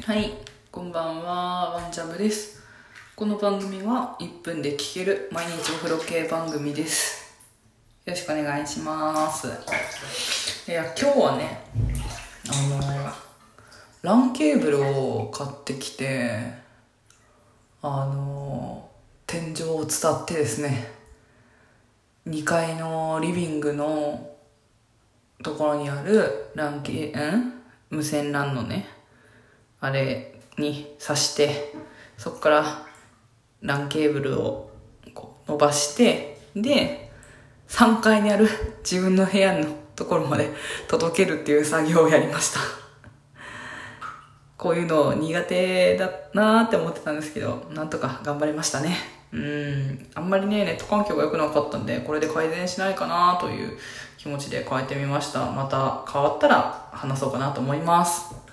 はい、こんばんは、ワンジャムです。この番組は1分で聴ける毎日お風呂系番組です。よろしくお願いします。いや、今日はね、あの、LAN ケーブルを買ってきて、あの、天井を伝ってですね、2階のリビングのところにある LAN ケん？無線 LAN のね、あれに挿して、そこから LAN ケーブルをこう伸ばして、で、3階にある 自分の部屋のところまで 届けるっていう作業をやりました。こういうの苦手だなーって思ってたんですけど、なんとか頑張りましたね。うん。あんまりね、ネット環境が良くなかったんで、これで改善しないかなという気持ちで変えてみました。また変わったら話そうかなと思います。